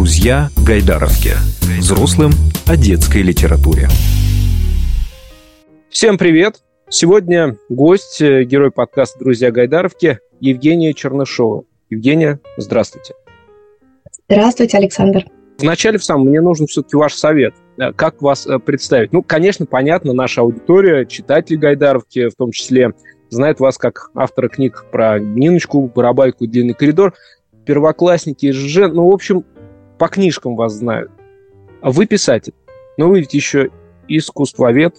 Друзья Гайдаровки. Взрослым о детской литературе. Всем привет! Сегодня гость, э, герой подкаста «Друзья Гайдаровки» Евгения Чернышова. Евгения, здравствуйте. Здравствуйте, Александр. Вначале в самом мне нужен все-таки ваш совет. Э, как вас э, представить? Ну, конечно, понятно, наша аудитория, читатели Гайдаровки в том числе, знает вас как автора книг про Ниночку, Барабайку и Длинный коридор. Первоклассники, ЖЖ, ну, в общем, по книжкам вас знают. А вы писатель. Но вы ведь еще искусствовед,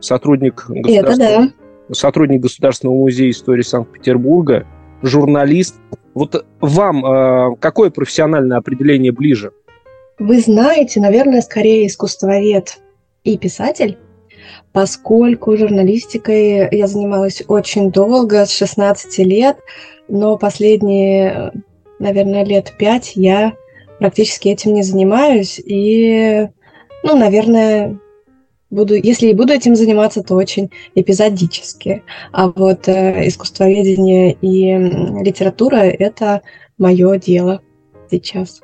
сотрудник государственного, да. сотрудник Государственного музея истории Санкт-Петербурга, журналист. Вот вам э, какое профессиональное определение ближе? Вы знаете, наверное, скорее искусствовед и писатель, поскольку журналистикой я занималась очень долго, с 16 лет, но последние, наверное, лет пять я практически этим не занимаюсь. И, ну, наверное, буду, если и буду этим заниматься, то очень эпизодически. А вот э, искусствоведение и литература – это мое дело сейчас.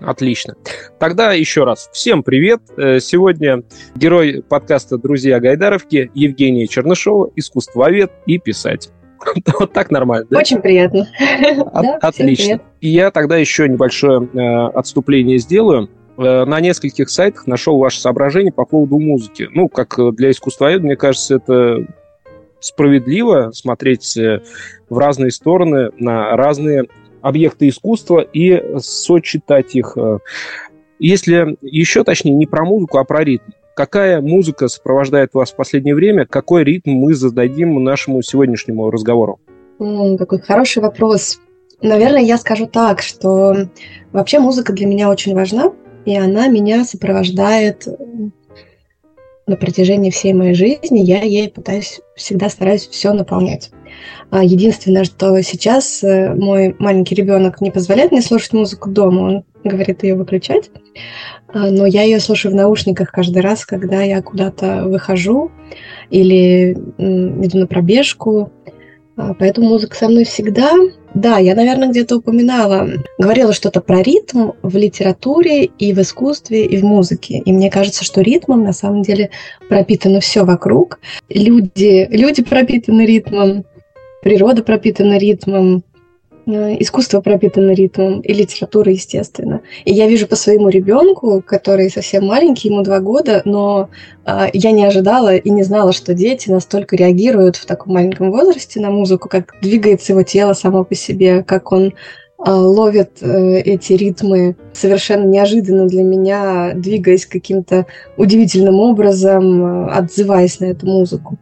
Отлично. Тогда еще раз всем привет. Э, сегодня герой подкаста «Друзья Гайдаровки» Евгения Чернышова, искусствовед и писатель. Вот так нормально, да? Очень приятно. Отлично. И я тогда еще небольшое э, отступление сделаю. Э, на нескольких сайтах нашел ваше соображение по поводу музыки. Ну, как для искусствоведа, мне кажется, это справедливо смотреть э, в разные стороны на разные объекты искусства и сочетать их. Если еще точнее, не про музыку, а про ритм. Какая музыка сопровождает вас в последнее время? Какой ритм мы зададим нашему сегодняшнему разговору? М, какой хороший вопрос. Наверное, я скажу так, что вообще музыка для меня очень важна, и она меня сопровождает на протяжении всей моей жизни. Я ей пытаюсь, всегда стараюсь все наполнять. А единственное, что сейчас э, мой маленький ребенок не позволяет мне слушать музыку дома, он говорит ее выключать. А, но я ее слушаю в наушниках каждый раз, когда я куда-то выхожу или иду на пробежку. А, поэтому музыка со мной всегда. Да, я, наверное, где-то упоминала, говорила что-то про ритм в литературе и в искусстве, и в музыке. И мне кажется, что ритмом на самом деле пропитано все вокруг. Люди, люди пропитаны ритмом, природа пропитана ритмом, искусство пропитано ритмом и литература, естественно. И я вижу по своему ребенку, который совсем маленький, ему два года, но э, я не ожидала и не знала, что дети настолько реагируют в таком маленьком возрасте на музыку, как двигается его тело само по себе, как он э, ловит э, эти ритмы совершенно неожиданно для меня, двигаясь каким-то удивительным образом, э, отзываясь на эту музыку.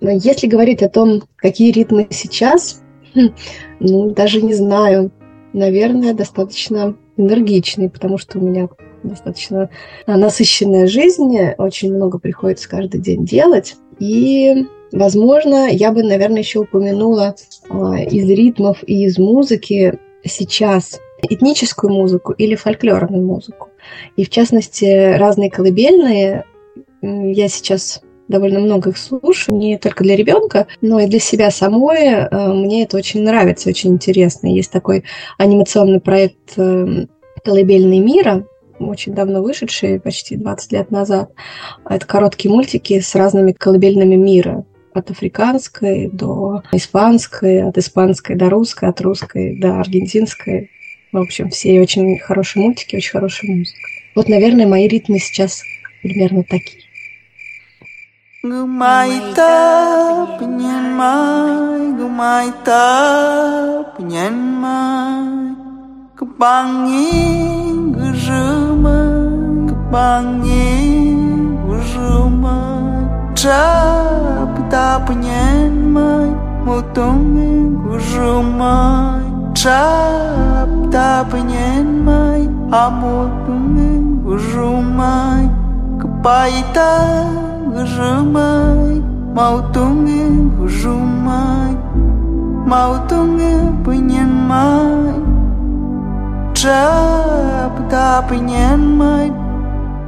Но если говорить о том, какие ритмы сейчас, ну, даже не знаю. Наверное, достаточно энергичный, потому что у меня достаточно насыщенная жизнь, очень много приходится каждый день делать. И, возможно, я бы, наверное, еще упомянула а, из ритмов и из музыки сейчас этническую музыку или фольклорную музыку. И, в частности, разные колыбельные. Я сейчас довольно много их слушаю, не только для ребенка, но и для себя самой. Э, мне это очень нравится, очень интересно. Есть такой анимационный проект э, «Колыбельный мира», очень давно вышедший, почти 20 лет назад. Это короткие мультики с разными колыбельными мира. От африканской до испанской, от испанской до русской, от русской до аргентинской. В общем, все очень хорошие мультики, очень хорошая музыка. Вот, наверное, мои ритмы сейчас примерно такие. Ngumay ta penyan mai Ngumay ta penyan mai Kepangin gerumai Kepangin gerumai Trap ta penyan mai. Mutongin gerumai Trap ta penyan mai. Amutongin gerumai Kepaitan penyen mai Trap da penyen mai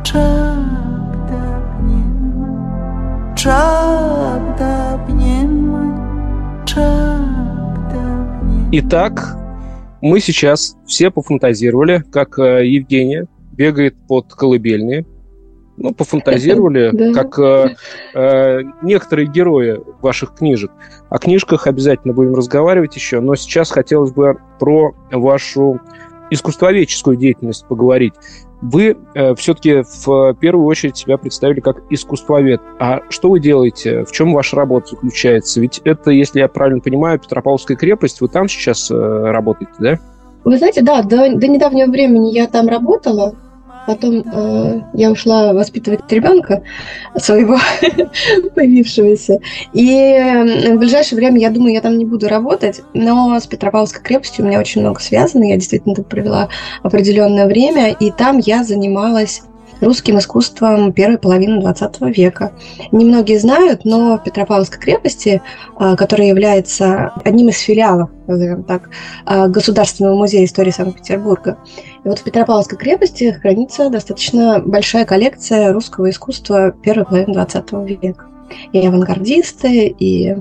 Trap da penyen mai Trap da penyen mai Trap da penyen Итак, мы сейчас все пофантазировали, как э, Евгения бегает под колыбельные, ну, пофантазировали, как э, э, некоторые герои ваших книжек. О книжках обязательно будем разговаривать еще, но сейчас хотелось бы про вашу искусствоведческую деятельность поговорить. Вы э, все-таки в первую очередь себя представили как искусствовед. А что вы делаете? В чем ваша работа заключается? Ведь это, если я правильно понимаю, Петропавловская крепость, вы там сейчас э, работаете, да? Вы знаете, да, до, до недавнего времени я там работала, Потом э, я ушла воспитывать ребенка своего появившегося. И в ближайшее время, я думаю, я там не буду работать, но с Петропавловской крепостью у меня очень много связано. Я действительно там провела определенное время, и там я занималась русским искусством первой половины XX века. Немногие знают, но в Петропавловской крепости, а, которая является одним из филиалов, назовем так, а, Государственного музея истории Санкт-Петербурга, и вот в Петропавловской крепости хранится достаточно большая коллекция русского искусства первой половины XX века и авангардисты, и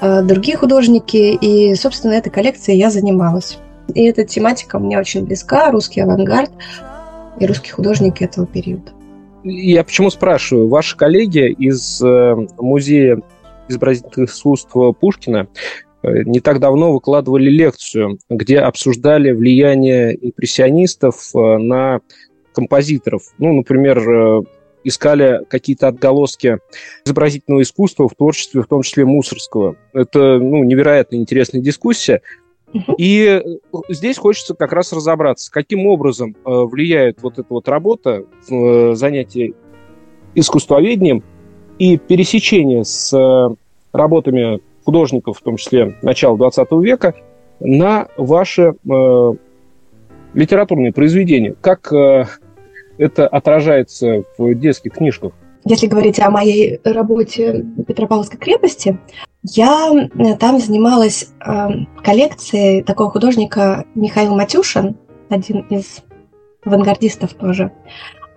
э, другие художники. И, собственно, этой коллекцией я занималась. И эта тематика мне очень близка, русский авангард, и русские художники этого периода. Я почему спрашиваю? Ваши коллеги из э, музея изобразительных искусств Пушкина э, не так давно выкладывали лекцию, где обсуждали влияние импрессионистов э, на композиторов. Ну, например, искали какие-то отголоски изобразительного искусства в творчестве, в том числе Мусорского. Это ну, невероятно интересная дискуссия. И э, здесь хочется как раз разобраться, каким образом э, влияет вот эта вот работа, э, занятие искусствоведением и пересечение с работами художников, в том числе начала 20 века, на ваши э, литературные произведения. Как э, это отражается в детских книжках? Если говорить о моей работе в Петропавловской крепости, я э, там занималась э, коллекцией такого художника Михаил Матюшин, один из авангардистов тоже.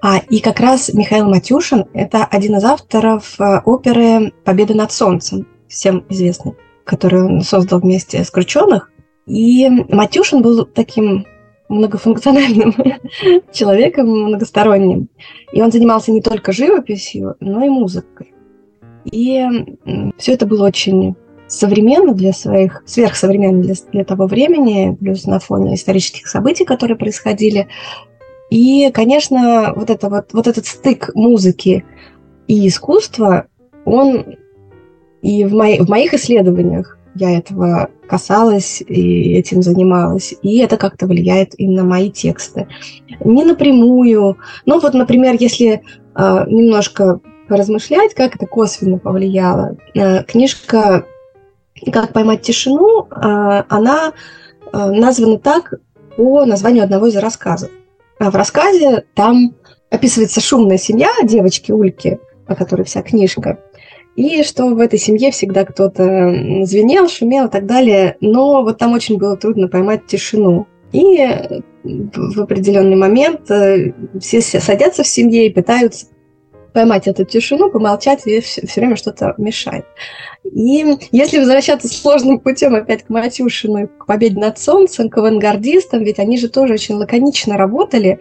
А, и как раз Михаил Матюшин – это один из авторов э, оперы «Победа над солнцем», всем известный, которую он создал вместе с Крученых. И Матюшин был таким многофункциональным человеком, многосторонним. И он занимался не только живописью, но и музыкой. И все это было очень современно для своих, сверхсовременно для, для того времени, плюс на фоне исторических событий, которые происходили. И, конечно, вот, это вот, вот этот стык музыки и искусства, он и в, мои, в моих исследованиях я этого касалась и этим занималась. И это как-то влияет и на мои тексты. Не напрямую. Ну вот, например, если э, немножко поразмышлять, как это косвенно повлияло. Э, книжка «Как поймать тишину», э, она э, названа так по названию одного из рассказов. А в рассказе там описывается шумная семья девочки Ульки, о которой вся книжка и что в этой семье всегда кто-то звенел, шумел и так далее, но вот там очень было трудно поймать тишину. И в определенный момент э, все садятся в семье и пытаются поймать эту тишину, помолчать, и все, все время что-то мешает. И если возвращаться сложным путем опять к Матюшину, к победе над солнцем, к авангардистам, ведь они же тоже очень лаконично работали,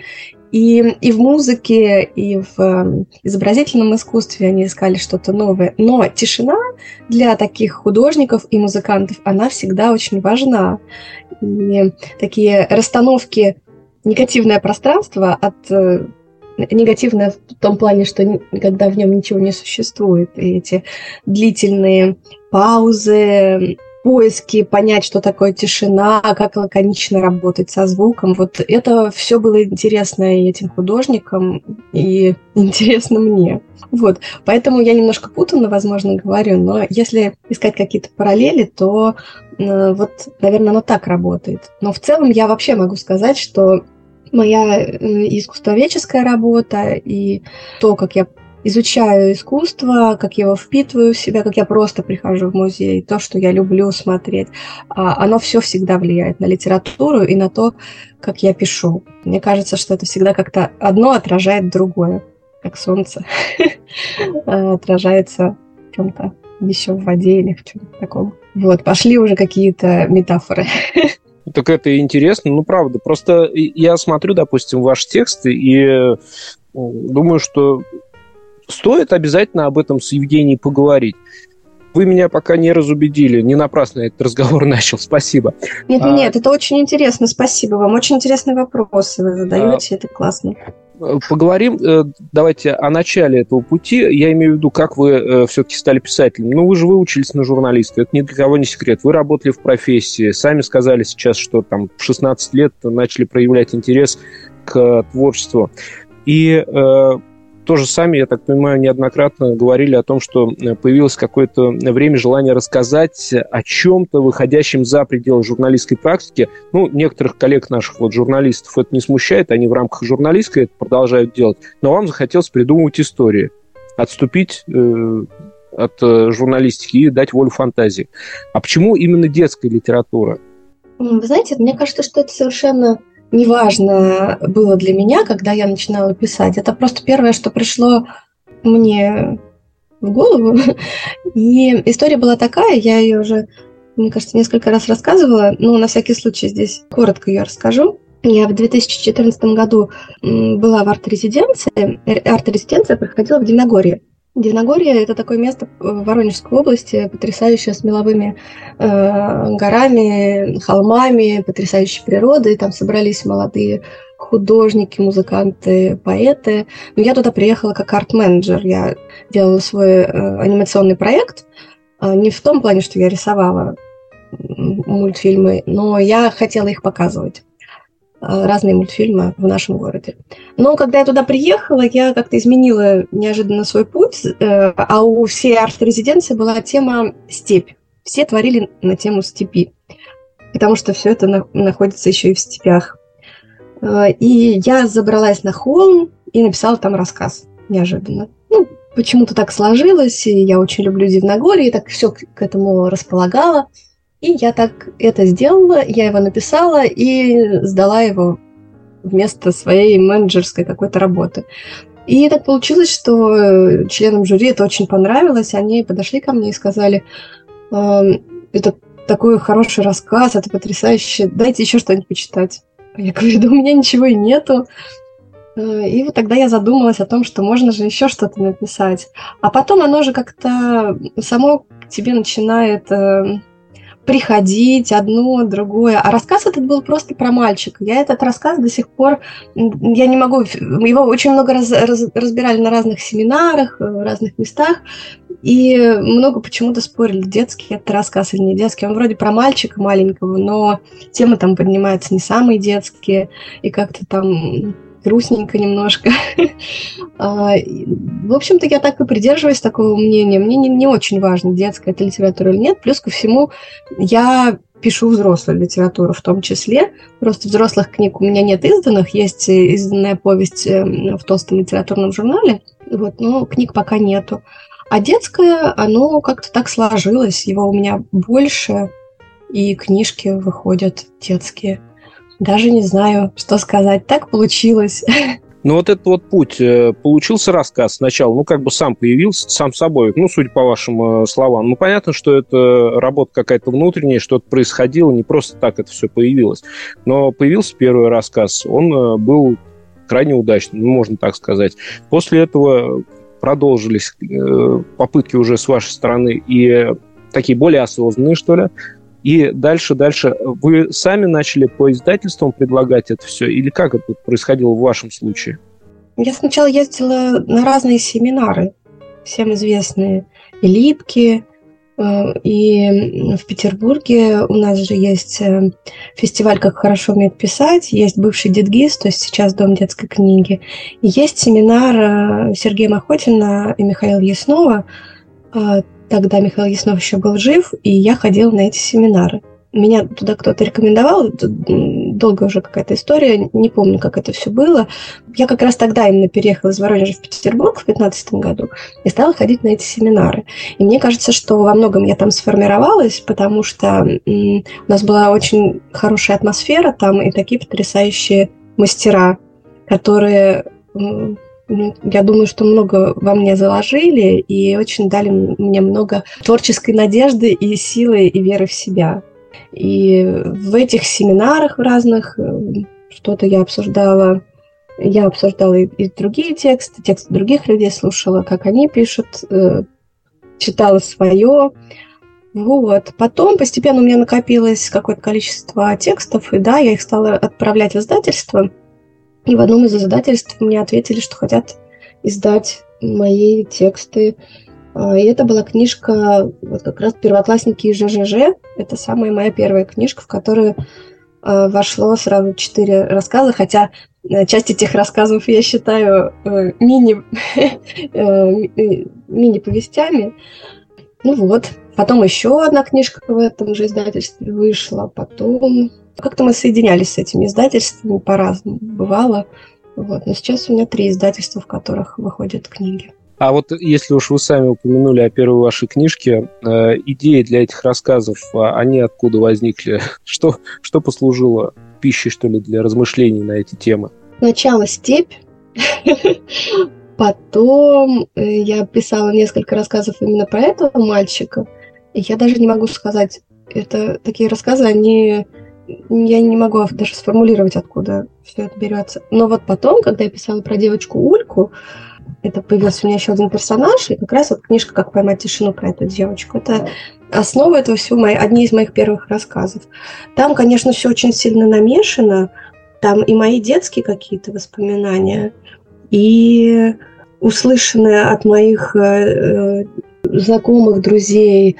и, и в музыке, и в эм, изобразительном искусстве они искали что-то новое. Но тишина для таких художников и музыкантов, она всегда очень важна. И такие расстановки негативное пространство от э, негативное в том плане, что когда в нем ничего не существует, и эти длительные паузы, поиски, понять, что такое тишина, как лаконично работать со звуком. Вот это все было интересно и этим художникам, и интересно мне. Вот, поэтому я немножко путанно, возможно, говорю, но если искать какие-то параллели, то э, вот, наверное, оно так работает. Но в целом я вообще могу сказать, что моя э, искусствоведческая работа и то, как я изучаю искусство, как я его впитываю в себя, как я просто прихожу в музей, то, что я люблю смотреть, а, оно все всегда влияет на литературу и на то, как я пишу. Мне кажется, что это всегда как-то одно отражает другое, как солнце отражается в чем-то еще в воде или в чем-то таком. Вот, пошли уже какие-то метафоры. Так это интересно, ну правда. Просто я смотрю, допустим, ваши тексты и думаю, что стоит обязательно об этом с Евгенией поговорить. Вы меня пока не разубедили, не напрасно этот разговор начал. Спасибо. Нет, а... нет, это очень интересно. Спасибо вам. Очень интересные вопросы вы задаете, а... это классно. Поговорим, э, давайте, о начале этого пути. Я имею в виду, как вы э, все-таки стали писателем. Ну, вы же выучились на журналиста, это ни для кого не секрет. Вы работали в профессии, сами сказали сейчас, что там в 16 лет начали проявлять интерес к творчеству. И э, тоже сами, я так понимаю, неоднократно говорили о том, что э, появилось какое-то время желание рассказать о чем-то, выходящем за пределы журналистской практики. Ну, некоторых коллег наших вот журналистов это не смущает, они в рамках журналистской это продолжают делать, но вам захотелось придумывать истории, отступить э, от э, журналистики и дать волю фантазии. А почему именно детская литература? Вы знаете, мне кажется, что это совершенно неважно было для меня, когда я начинала писать. Это просто первое, что пришло мне в голову. И история была такая, я ее уже, мне кажется, несколько раз рассказывала, но на всякий случай здесь коротко ее расскажу. Я в 2014 году была в арт-резиденции. Арт-резиденция проходила в Дивногорье. Дивногорье – это такое место в Воронежской области, потрясающее с меловыми э, горами, холмами, потрясающей природой. Там собрались молодые художники, музыканты, поэты. Но я туда приехала как арт-менеджер. Я делала свой э, анимационный проект. Э, не в том плане, что я рисовала мультфильмы, но я хотела их показывать. Э, разные мультфильмы в нашем городе. Но когда я туда приехала, я как-то изменила неожиданно свой путь, э, а у всей арт-резиденции была тема степь. Все творили на тему степи, потому что все это находится еще и в степях. Э, и я забралась на холм и написала там рассказ неожиданно. Ну, почему-то так сложилось, и я очень люблю Дивногорье, и так все к этому располагала. И я так это сделала, я его написала и сдала его вместо своей менеджерской какой-то работы. И так получилось, что членам жюри это очень понравилось. Они подошли ко мне и сказали, это такой хороший рассказ, это потрясающе, дайте еще что-нибудь почитать. Я говорю, да у меня ничего и нету. И вот тогда я задумалась о том, что можно же еще что-то написать. А потом оно же как-то само к тебе начинает э, приходить одно, другое. А рассказ этот был просто про мальчика. Я этот рассказ до сих пор, я не могу, его очень много раз, раз, разбирали на разных семинарах, э, в разных местах, и много почему-то спорили, детский это рассказ или не детский. Он вроде про мальчика маленького, но темы там поднимаются не самые детские, и как-то там грустненько немножко. А, в общем-то, я так и придерживаюсь такого мнения. Мне не, не очень важно, детская это литература или нет. Плюс ко всему, я пишу взрослую литературу в том числе. Просто взрослых книг у меня нет изданных. Есть изданная повесть эм, в толстом литературном журнале, вот, но книг пока нету. А детское, оно как-то так сложилось. Его у меня больше, и книжки выходят детские. Даже не знаю, что сказать. Так получилось. Ну, вот этот вот путь. Э, получился рассказ сначала, ну, как бы сам появился, сам собой, ну, судя по вашим э, словам. Ну, понятно, что это работа какая-то внутренняя, что-то происходило, не просто так это все появилось. Но появился первый рассказ, он э, был крайне удачным, ну, можно так сказать. После этого продолжились попытки уже с вашей стороны и такие более осознанные, что ли, и дальше, дальше. Вы сами начали по издательствам предлагать это все? Или как это происходило в вашем случае? Я сначала ездила на разные семинары, всем известные элитки, э, и в Петербурге у нас же есть э, фестиваль «Как хорошо умеет писать», есть бывший Дедгиз, то есть сейчас Дом детской книги. И есть семинар э, Сергея Махотина и Михаила Яснова Тогда Михаил Яснов еще был жив, и я ходила на эти семинары. Меня туда кто-то рекомендовал, долго уже какая-то история, не помню, как это все было. Я как раз тогда именно переехала из Воронежа в Петербург в 2015 году и стала ходить на эти семинары. И мне кажется, что во многом я там сформировалась, потому что у нас была очень хорошая атмосфера там и такие потрясающие мастера, которые я думаю, что много во мне заложили и очень дали мне много творческой надежды и силы и веры в себя. И в этих семинарах в разных э, что-то я обсуждала. Я обсуждала и, и другие тексты, тексты других людей слушала, как они пишут, э, читала свое. Вот. Потом постепенно у меня накопилось какое-то количество текстов, и да, я их стала отправлять в издательство. И в одном из издательств мне ответили, что хотят издать мои тексты. А, и это была книжка, вот как раз «Первоклассники ЖЖЖ». Это самая моя первая книжка, в которую а, вошло сразу четыре рассказа, хотя э, часть этих рассказов я считаю э, мини, э, мини-повестями. Ну вот. Потом еще одна книжка в этом же издательстве вышла. Потом как-то мы соединялись с этими издательствами по-разному. Бывало. Вот. Но сейчас у меня три издательства, в которых выходят книги. А вот если уж вы сами упомянули о первой вашей книжке, э, идеи для этих рассказов, а они откуда возникли? Что, что послужило пищей, что ли, для размышлений на эти темы? Сначала степь, потом э, я писала несколько рассказов именно про этого мальчика, и я даже не могу сказать, это такие рассказы, они я не могу даже сформулировать, откуда все это берется. Но вот потом, когда я писала про девочку Ульку, это появился у меня еще один персонаж, и как раз вот книжка «Как поймать тишину» про эту девочку. Это основа этого всего, мои, одни из моих первых рассказов. Там, конечно, все очень сильно намешано. Там и мои детские какие-то воспоминания, и услышанные от моих э, э знакомых, друзей,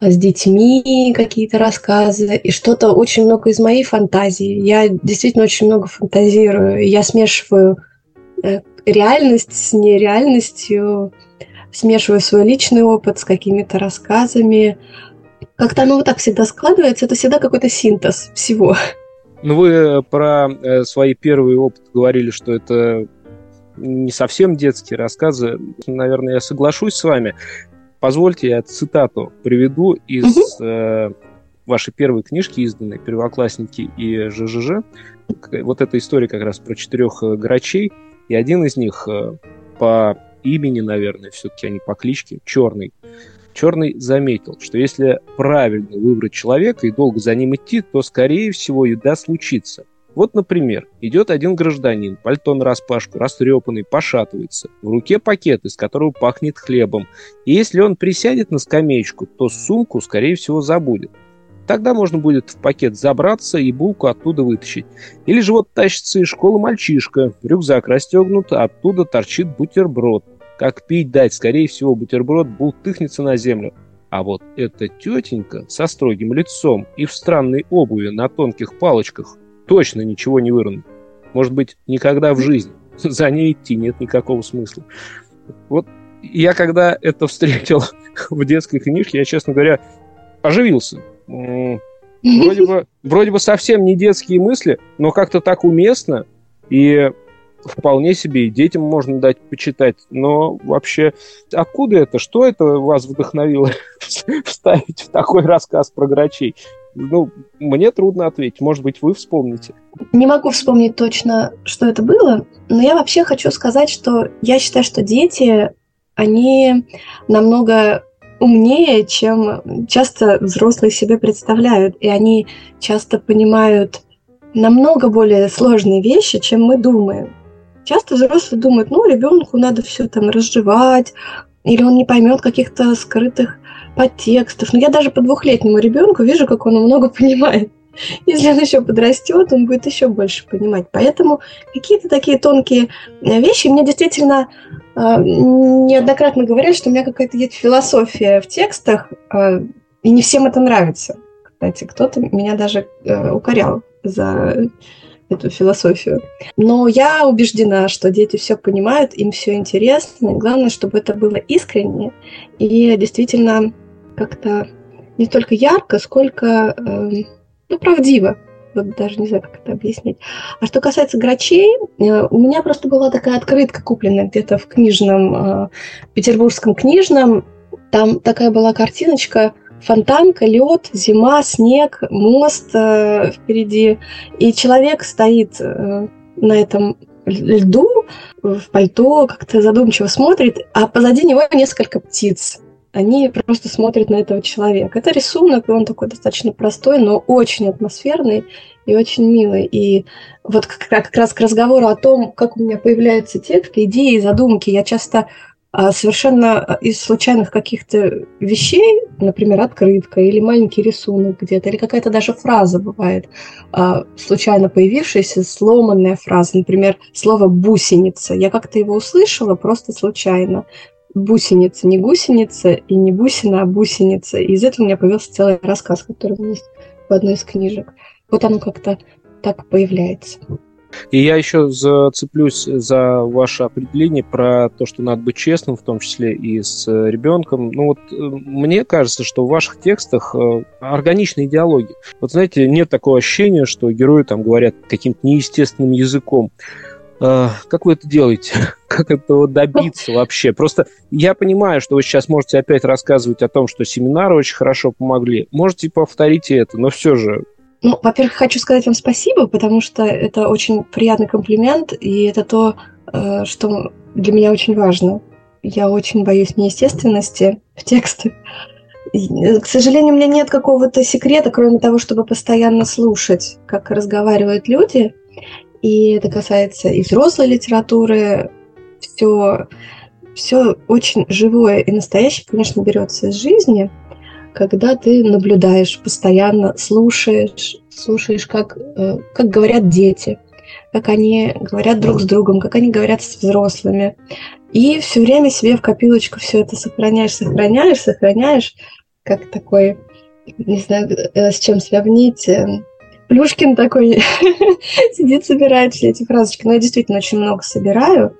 с детьми какие-то рассказы, и что-то очень много из моей фантазии. Я действительно очень много фантазирую. Я смешиваю э, реальность с нереальностью, смешиваю свой личный опыт с какими-то рассказами. Как-то оно вот так всегда складывается, это всегда какой-то синтез всего. Ну, вы э, про э, свои первые опыты говорили, что это не совсем детские рассказы. Наверное, я соглашусь с вами. Позвольте, я цитату приведу из э, вашей первой книжки, изданной «Первоклассники и ЖЖЖ». Вот эта история как раз про четырех э, грачей, и один из них э, по имени, наверное, все-таки, а не по кличке, Черный. Черный заметил, что если правильно выбрать человека и долго за ним идти, то, скорее всего, еда случится – вот, например, идет один гражданин, пальто на распашку, растрепанный, пошатывается. В руке пакет, из которого пахнет хлебом. И если он присядет на скамеечку, то сумку, скорее всего, забудет. Тогда можно будет в пакет забраться и булку оттуда вытащить. Или же вот тащится из школы мальчишка, рюкзак расстегнут, а оттуда торчит бутерброд. Как пить дать, скорее всего, бутерброд бултыхнется на землю. А вот эта тетенька со строгим лицом и в странной обуви на тонких палочках точно ничего не выронит. Может быть, никогда в жизни. За ней идти нет никакого смысла. Вот я когда это встретил в детской книжке, я, честно говоря, оживился. Вроде бы, вроде бы совсем не детские мысли, но как-то так уместно. И вполне себе и детям можно дать почитать. Но вообще, откуда это? Что это вас вдохновило вставить в такой рассказ про грачей? Ну, мне трудно ответить. Может быть, вы вспомните. Не могу вспомнить точно, что это было, но я вообще хочу сказать, что я считаю, что дети, они намного умнее, чем часто взрослые себе представляют, и они часто понимают намного более сложные вещи, чем мы думаем. Часто взрослые думают, ну, ребенку надо все там разжевать, или он не поймет каких-то скрытых подтекстов. Но я даже по двухлетнему ребенку вижу, как он много понимает. Если он еще подрастет, он будет еще больше понимать. Поэтому какие-то такие тонкие э, вещи мне действительно э, неоднократно говорят, что у меня какая-то есть философия в текстах, э, и не всем это нравится. Кстати, кто-то меня даже э, укорял за эту философию. Но я убеждена, что дети все понимают, им все интересно. Главное, чтобы это было искренне и действительно как-то не столько ярко, сколько э, ну, правдиво. Вот даже не знаю, как это объяснить. А что касается грачей, э, у меня просто была такая открытка, купленная где-то в книжном, э, петербургском книжном. Там такая была картиночка, фонтанка, лед, зима, снег, мост э, впереди. И человек стоит э, на этом льду в пальто, как-то задумчиво смотрит, а позади него несколько птиц. Они просто смотрят на этого человека. Это рисунок, и он такой достаточно простой, но очень атмосферный и очень милый. И вот как, как раз к разговору о том, как у меня появляются тексты, идеи, задумки, я часто а, совершенно из случайных каких-то вещей, например, открытка или маленький рисунок где-то, или какая-то даже фраза бывает, а, случайно появившаяся, сломанная фраза, например, слово «бусеница». Я как-то его услышала просто случайно бусеница, не гусеница и не бусина, а бусеница. И из этого у меня появился целый рассказ, который у меня есть в одной из книжек. Вот оно как-то так появляется. И я еще зацеплюсь за ваше определение про то, что надо быть честным, в том числе и с ребенком. Ну вот э, мне кажется, что в ваших текстах э, органичная идеология. Вот знаете, нет такого ощущения, что герои там говорят каким-то неестественным языком. А, как вы это делаете? Как этого добиться вообще? Просто я понимаю, что вы сейчас можете опять рассказывать о том, что семинары очень хорошо помогли. Можете повторить это, но все же ну, во-первых, хочу сказать вам спасибо, потому что это очень приятный комплимент, и это то, э, что для меня очень важно. Я очень боюсь неестественности в текстах. К сожалению, у меня нет какого-то секрета, кроме того, чтобы постоянно слушать, как разговаривают люди. И это касается и взрослой литературы. Все, все очень живое и настоящее, конечно, берется из жизни, когда ты наблюдаешь, постоянно слушаешь, слушаешь, как, э, как говорят дети, как они говорят друг с другом, как они говорят с взрослыми. И все время себе в копилочку все это сохраняешь, сохраняешь, сохраняешь, как такой, не знаю, э, с чем сравнить, э, Плюшкин такой сидит, собирает все эти фразочки. Но я действительно очень много собираю.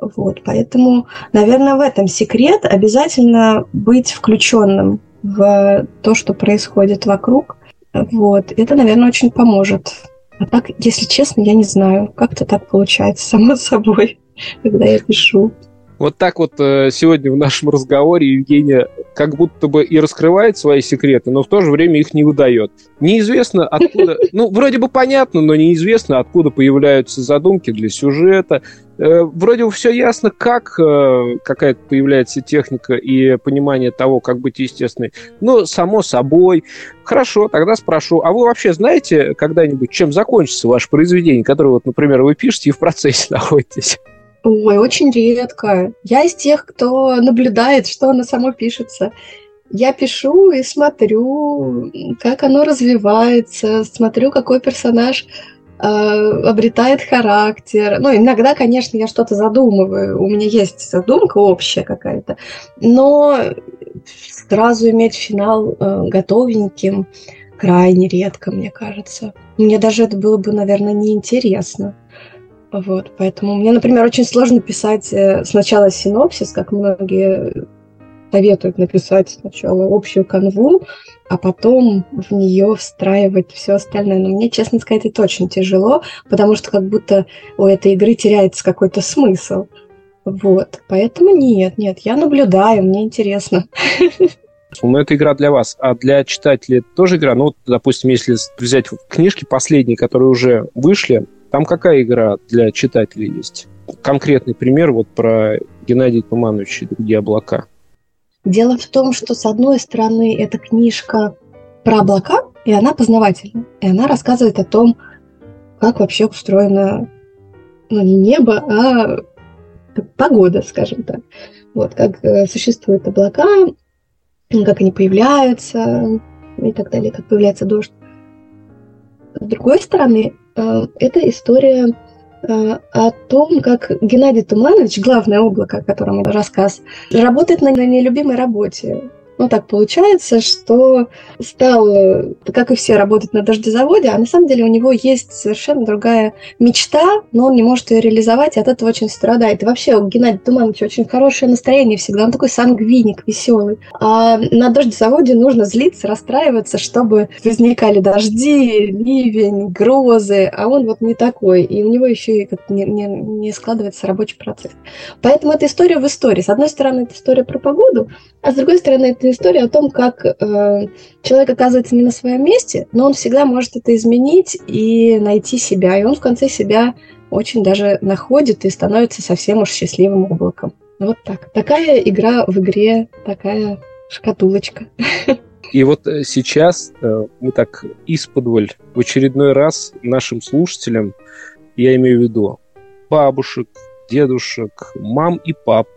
Вот, поэтому, наверное, в этом секрет обязательно быть включенным в то, что происходит вокруг. Вот, это, наверное, очень поможет. А так, если честно, я не знаю, как-то так получается само собой, когда я пишу. Вот так вот э, сегодня в нашем разговоре Евгения как будто бы и раскрывает свои секреты, но в то же время их не выдает. Неизвестно откуда, ну, вроде бы понятно, но неизвестно, откуда появляются задумки для сюжета. Э, вроде бы все ясно, как э, какая-то появляется техника и понимание того, как быть естественной. Ну, само собой. Хорошо, тогда спрошу, а вы вообще знаете когда-нибудь, чем закончится ваше произведение, которое, вот, например, вы пишете и в процессе находитесь? Ой, очень редко. Я из тех, кто наблюдает, что оно само пишется. Я пишу и смотрю, как оно развивается, смотрю, какой персонаж э, обретает характер. Ну, иногда, конечно, я что-то задумываю. У меня есть задумка общая какая-то. Но сразу иметь финал э, готовеньким крайне редко, мне кажется. Мне даже это было бы, наверное, неинтересно. Вот, поэтому мне, например, очень сложно писать э, сначала синопсис, как многие советуют написать сначала общую канву, а потом в нее встраивать все остальное. Но мне, честно сказать, это очень тяжело, потому что как будто у этой игры теряется какой-то смысл. Вот, поэтому нет, нет, я наблюдаю, мне интересно. Ну, это игра для вас. А для читателей тоже игра? Ну, допустим, если взять книжки последние, которые уже вышли, там какая игра для читателей есть? Конкретный пример вот про Геннадия Тумановича другие облака. Дело в том, что, с одной стороны, эта книжка про облака, и она познавательна. И она рассказывает о том, как вообще устроено ну, не небо, а погода, скажем так. Вот, как э, существуют облака, как они появляются и так далее, как появляется дождь. С другой стороны, это история э, о том, как Геннадий Туманович, главное облако, о котором рассказ, работает на нелюбимой работе. Ну, так получается, что стал, как и все, работать на дождезаводе, а на самом деле у него есть совершенно другая мечта, но он не может ее реализовать, и от этого очень страдает. И вообще у Геннадия Тумановича очень хорошее настроение всегда, он такой сангвиник, веселый. А на дождезаводе нужно злиться, расстраиваться, чтобы возникали дожди, ливень, грозы, а он вот не такой, и у него еще и не, не, не складывается рабочий процесс. Поэтому это история в истории. С одной стороны, это история про погоду, а с другой стороны, история о том, как э, человек оказывается не на своем месте, но он всегда может это изменить и найти себя. И он в конце себя очень даже находит и становится совсем уж счастливым облаком. Вот так. Такая игра в игре, такая шкатулочка. И вот э, сейчас э, мы так исподволь в очередной раз нашим слушателям, я имею в виду бабушек, дедушек, мам и пап,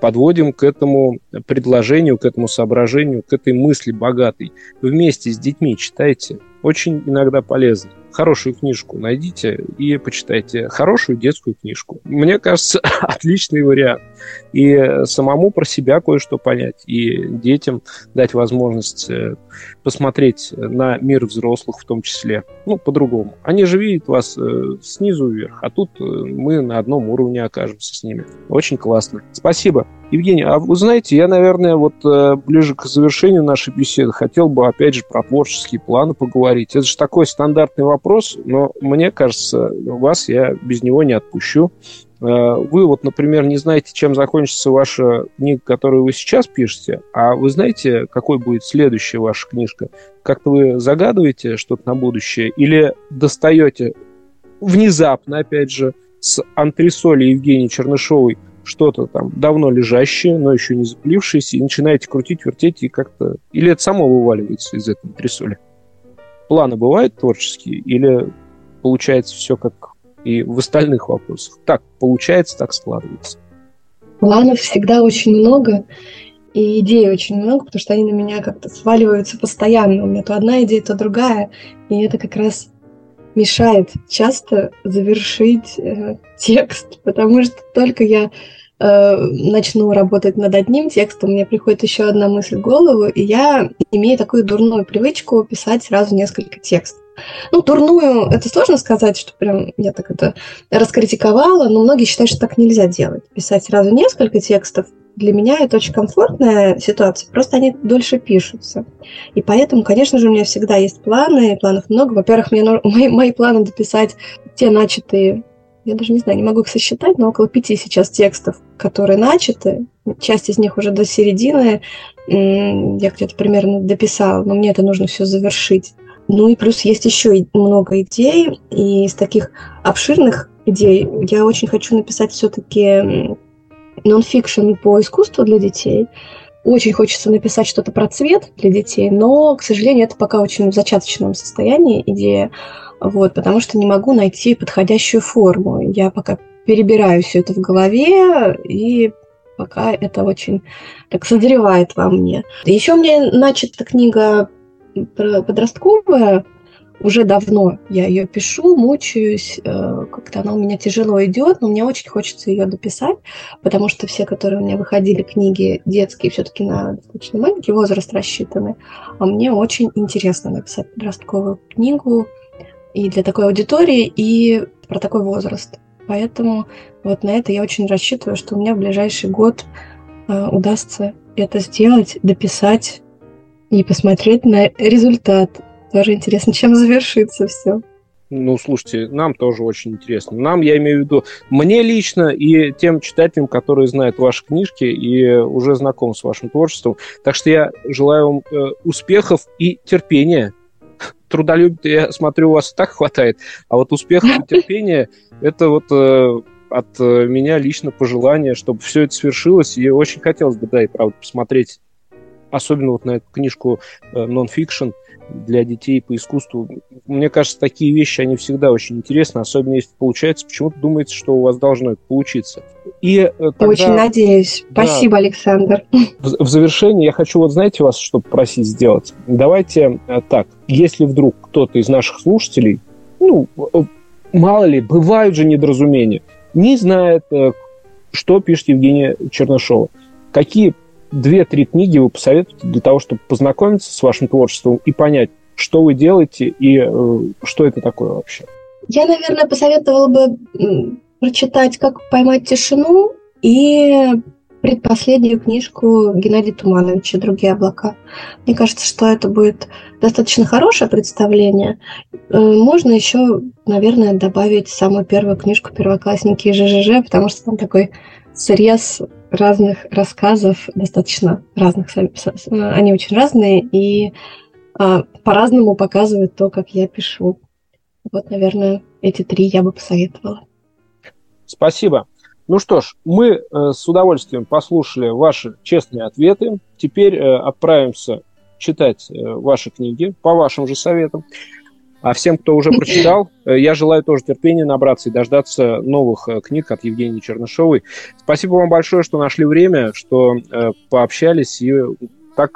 подводим к этому предложению, к этому соображению, к этой мысли богатой. Вместе с детьми читайте. Очень иногда полезно хорошую книжку найдите и почитайте. Хорошую детскую книжку. Мне кажется, отличный вариант. И самому про себя кое-что понять, и детям дать возможность э, посмотреть на мир взрослых в том числе. Ну, по-другому. Они же видят вас э, снизу вверх, а тут э, мы на одном уровне окажемся с ними. Очень классно. Спасибо. Евгений, а вы знаете, я, наверное, вот ближе к завершению нашей беседы хотел бы, опять же, про творческие планы поговорить. Это же такой стандартный вопрос, но мне кажется, вас я без него не отпущу. Э, вы вот, например, не знаете, чем закончится ваша книга, которую вы сейчас пишете, а вы знаете, какой будет следующая ваша книжка? Как-то вы загадываете что-то на будущее или достаете внезапно, опять же, с антресоли Евгении Чернышовой что-то там давно лежащее, но еще не запылившееся, и начинаете крутить, вертеть, и как-то... Или это само вываливается из этой антресоли? планы бывают творческие или получается все как и в остальных вопросах? Так получается, так складывается. Планов всегда очень много, и идей очень много, потому что они на меня как-то сваливаются постоянно. У меня то одна идея, то другая, и это как раз мешает часто завершить э, текст, потому что только я Э, начну работать над одним текстом, мне приходит еще одна мысль в голову, и я имею такую дурную привычку писать сразу несколько текстов. Ну, дурную, это сложно сказать, что прям я так это раскритиковала, но многие считают, что так нельзя делать. Писать сразу несколько текстов, для меня это очень комфортная ситуация, просто они дольше пишутся. И поэтому, конечно же, у меня всегда есть планы, планов много. Во-первых, мне, мои, мои планы дописать те начатые я даже не знаю, не могу их сосчитать, но около пяти сейчас текстов, которые начаты. Часть из них уже до середины. Я где-то примерно дописала, но мне это нужно все завершить. Ну и плюс есть еще много идей, и из таких обширных идей я очень хочу написать все-таки нон-фикшн по искусству для детей. Очень хочется написать что-то про цвет для детей, но, к сожалению, это пока очень в зачаточном состоянии идея вот, потому что не могу найти подходящую форму. Я пока перебираю все это в голове, и пока это очень так созревает во мне. Еще у меня начата книга подростковая, уже давно я ее пишу, мучаюсь, э, как-то она у меня тяжело идет, но мне очень хочется ее дописать, потому что все, которые у меня выходили книги детские, все-таки на достаточно маленький возраст рассчитаны, а мне очень интересно написать подростковую книгу, и для такой аудитории, и про такой возраст. Поэтому вот на это я очень рассчитываю, что у меня в ближайший год э, удастся это сделать, дописать и посмотреть на результат. Тоже интересно, чем завершится все. Ну, слушайте, нам тоже очень интересно. Нам, я имею в виду, мне лично и тем читателям, которые знают ваши книжки и уже знакомы с вашим творчеством. Так что я желаю вам э, успехов и терпения трудолюбия, я смотрю, у вас так хватает, а вот успех и терпения – это вот э, от э, меня лично пожелание, чтобы все это свершилось, и очень хотелось бы, да, и правда, посмотреть, особенно вот на эту книжку «Нон-фикшн», э, для детей по искусству. Мне кажется, такие вещи, они всегда очень интересны, особенно если получается, почему-то думается, что у вас должно это получиться. И э, тогда, очень надеюсь. Да, Спасибо, Александр. В, в завершение я хочу, вот знаете, вас что попросить сделать? Давайте э, так, если вдруг кто-то из наших слушателей, ну, мало ли, бывают же недоразумения, не знает, что пишет Евгения Чернышова, какие две-три книги вы посоветуете для того, чтобы познакомиться с вашим творчеством и понять, что вы делаете и э, что это такое вообще? Я, наверное, посоветовала бы прочитать «Как поймать тишину» и предпоследнюю книжку Геннадия Тумановича «Другие облака». Мне кажется, что это будет достаточно хорошее представление. Э, можно еще, наверное, добавить самую первую книжку «Первоклассники ЖЖЖ», потому что там такой срез разных рассказов, достаточно разных, они очень разные, и а, по-разному показывают то, как я пишу. Вот, наверное, эти три я бы посоветовала. Спасибо. Ну что ж, мы э, с удовольствием послушали ваши честные ответы. Теперь э, отправимся читать э, ваши книги по вашим же советам. А всем, кто уже прочитал, я желаю тоже терпения набраться и дождаться новых книг от Евгении Чернышовой. Спасибо вам большое, что нашли время, что пообщались и так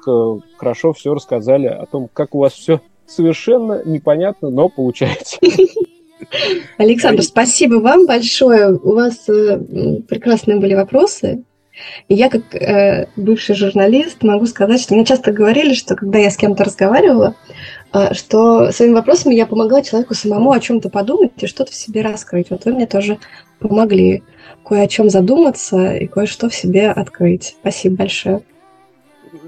хорошо все рассказали о том, как у вас все совершенно непонятно, но получается. Александр, спасибо вам большое. У вас э, прекрасные были вопросы. Я, как э, бывший журналист, могу сказать, что мне часто говорили, что когда я с кем-то разговаривала, э, что своими вопросами я помогла человеку самому о чем-то подумать и что-то в себе раскрыть. Вот вы мне тоже помогли кое о чем задуматься и кое-что в себе открыть. Спасибо большое.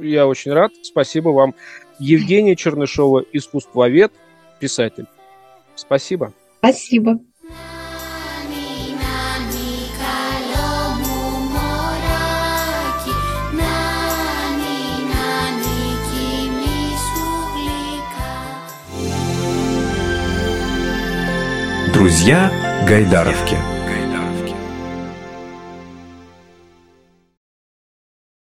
Я очень рад. Спасибо вам. Евгения Чернышова, искусствовед, писатель. Спасибо. Спасибо. Друзья Гайдаровки.